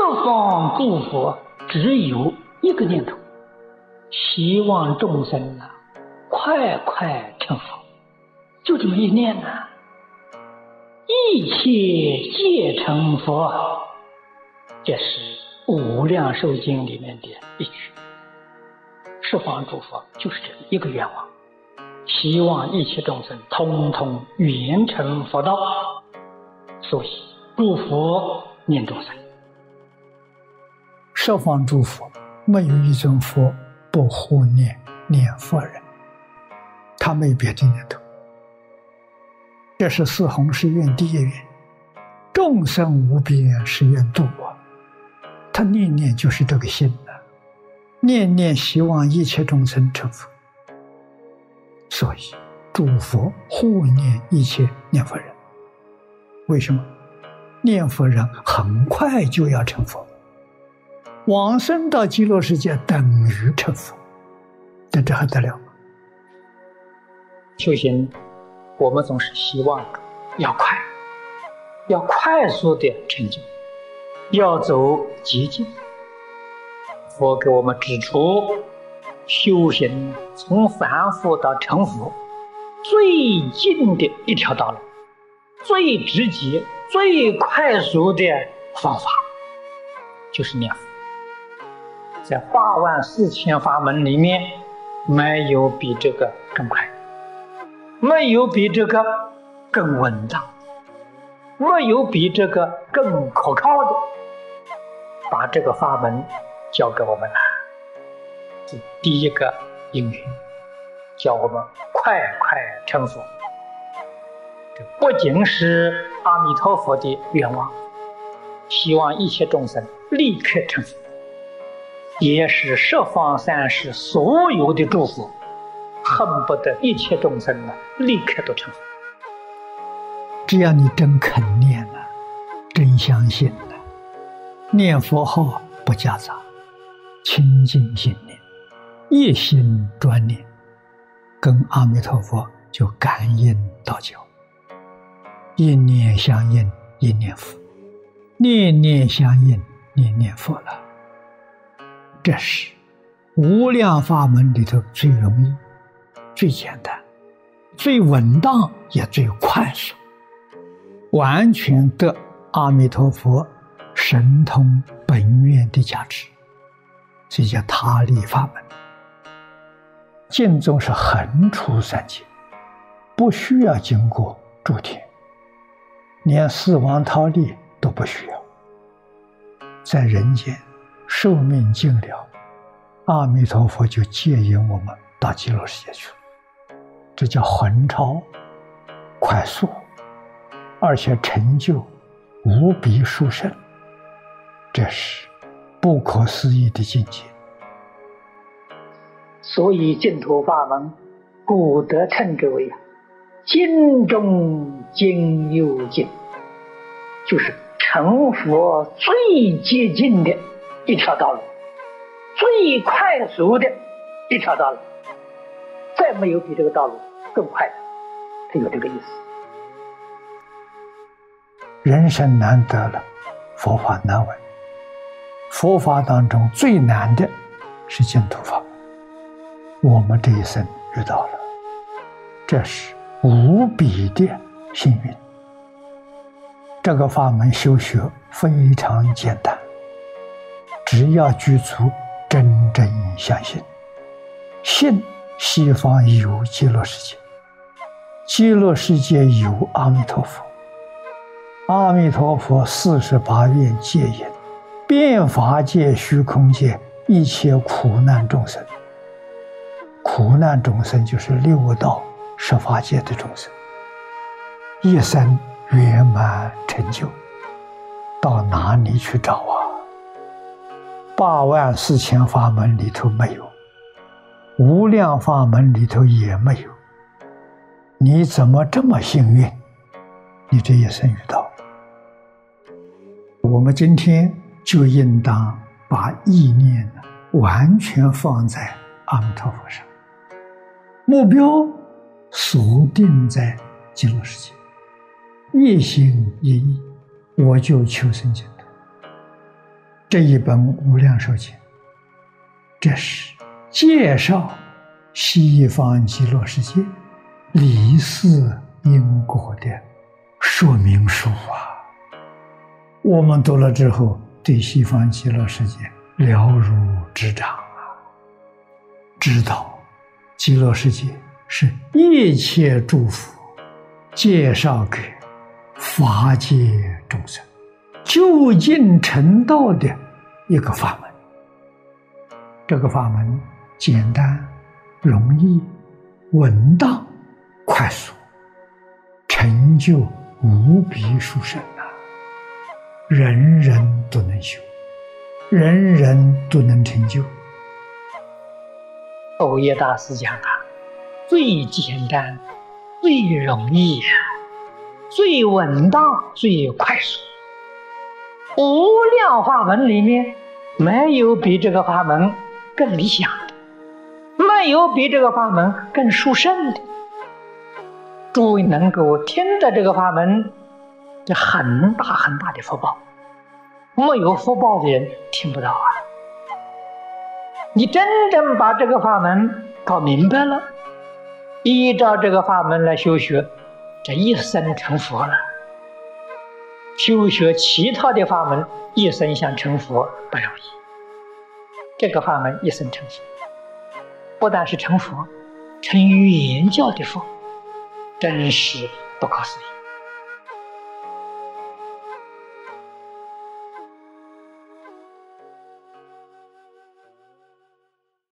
十方诸佛只有一个念头，希望众生啊快快成佛，就这么一念呢，一切皆成佛。这是《无量寿经》里面的一句。十方诸佛就是这一个愿望，希望一切众生通通圆成佛道，所以祝福念众生。十方诸佛没有一尊佛不护念念佛人，他没别的念头。这是四弘誓愿第一愿，众生无边誓愿度我，他念念就是这个心呐，念念希望一切众生成佛，所以诸佛护念一切念佛人。为什么？念佛人很快就要成佛。往生到极乐世界等于成佛，这这还得了？修行，我们总是希望要快，要快速的成就，要走捷径。佛给我们指出，修行从凡夫到成佛最近的一条道路，最直接、最快速的方法，就是念佛。在八万四千法门里面，没有比这个更快，没有比这个更稳当，没有比这个更可靠的。把这个法门交给我们了，是第一个因缘，叫我们快快成佛。这不仅是阿弥陀佛的愿望，希望一切众生立刻成佛。也是十方三世所有的祝福，恨不得一切众生呢立刻都成佛。只要你真肯念了，真相信了，念佛号不夹杂，清净心念，一心专念，跟阿弥陀佛就感应道交，一念相应一念佛，念念相应念念佛了。这是无量法门里头最容易、最简单、最稳当也最快速，完全得阿弥陀佛神通本愿的价值，这叫他力法门。净宗是横出三界，不需要经过诸天，连四王桃力都不需要，在人间。寿命尽了，阿弥陀佛就接引我们到极乐世界去了。这叫横超、快速，而且成就无比殊胜，这是不可思议的境界。所以净土法门，古德称之为“经中经又经”，就是成佛最接近的。一条道路，最快速的一条道路，再没有比这个道路更快的。他有这个意思。人生难得了，佛法难闻。佛法当中最难的是净土法，我们这一生遇到了，这是无比的幸运。这个法门修学非常简单。只要具足真正相信，信西方有极乐世界，极乐世界有阿弥陀佛，阿弥陀佛四十八愿戒引，变法界、虚空界一切苦难众生，苦难众生就是六道十法界的众生，一生圆满成就，到哪里去找啊？八万四千法门里头没有，无量法门里头也没有。你怎么这么幸运？你这一生遇到，我们今天就应当把意念完全放在阿弥陀佛上，目标锁定在极乐世界，一心一意，我就求生净土。这一本《无量寿经》，这是介绍西方极乐世界离世因果的说明书啊！我们读了之后，对西方极乐世界了如指掌啊！知道极乐世界是一切诸佛介绍给法界众生。究竟成道的一个法门，这个法门简单、容易、稳当、快速，成就无比殊胜啊！人人都能修，人人都能成就。欧耶大师讲啊，最简单、最容易，最稳当、最快速。无量法门里面，没有比这个法门更理想的，没有比这个法门更殊胜的。诸位能够听到这个法门，这很大很大的福报。没有福报的人听不到啊。你真正把这个法门搞明白了，依照这个法门来修学，这一生成佛了。修学其他的法门，一生想成佛不容易。这个法门一生成佛，不但是成佛，成圆教的佛，真是不可思议。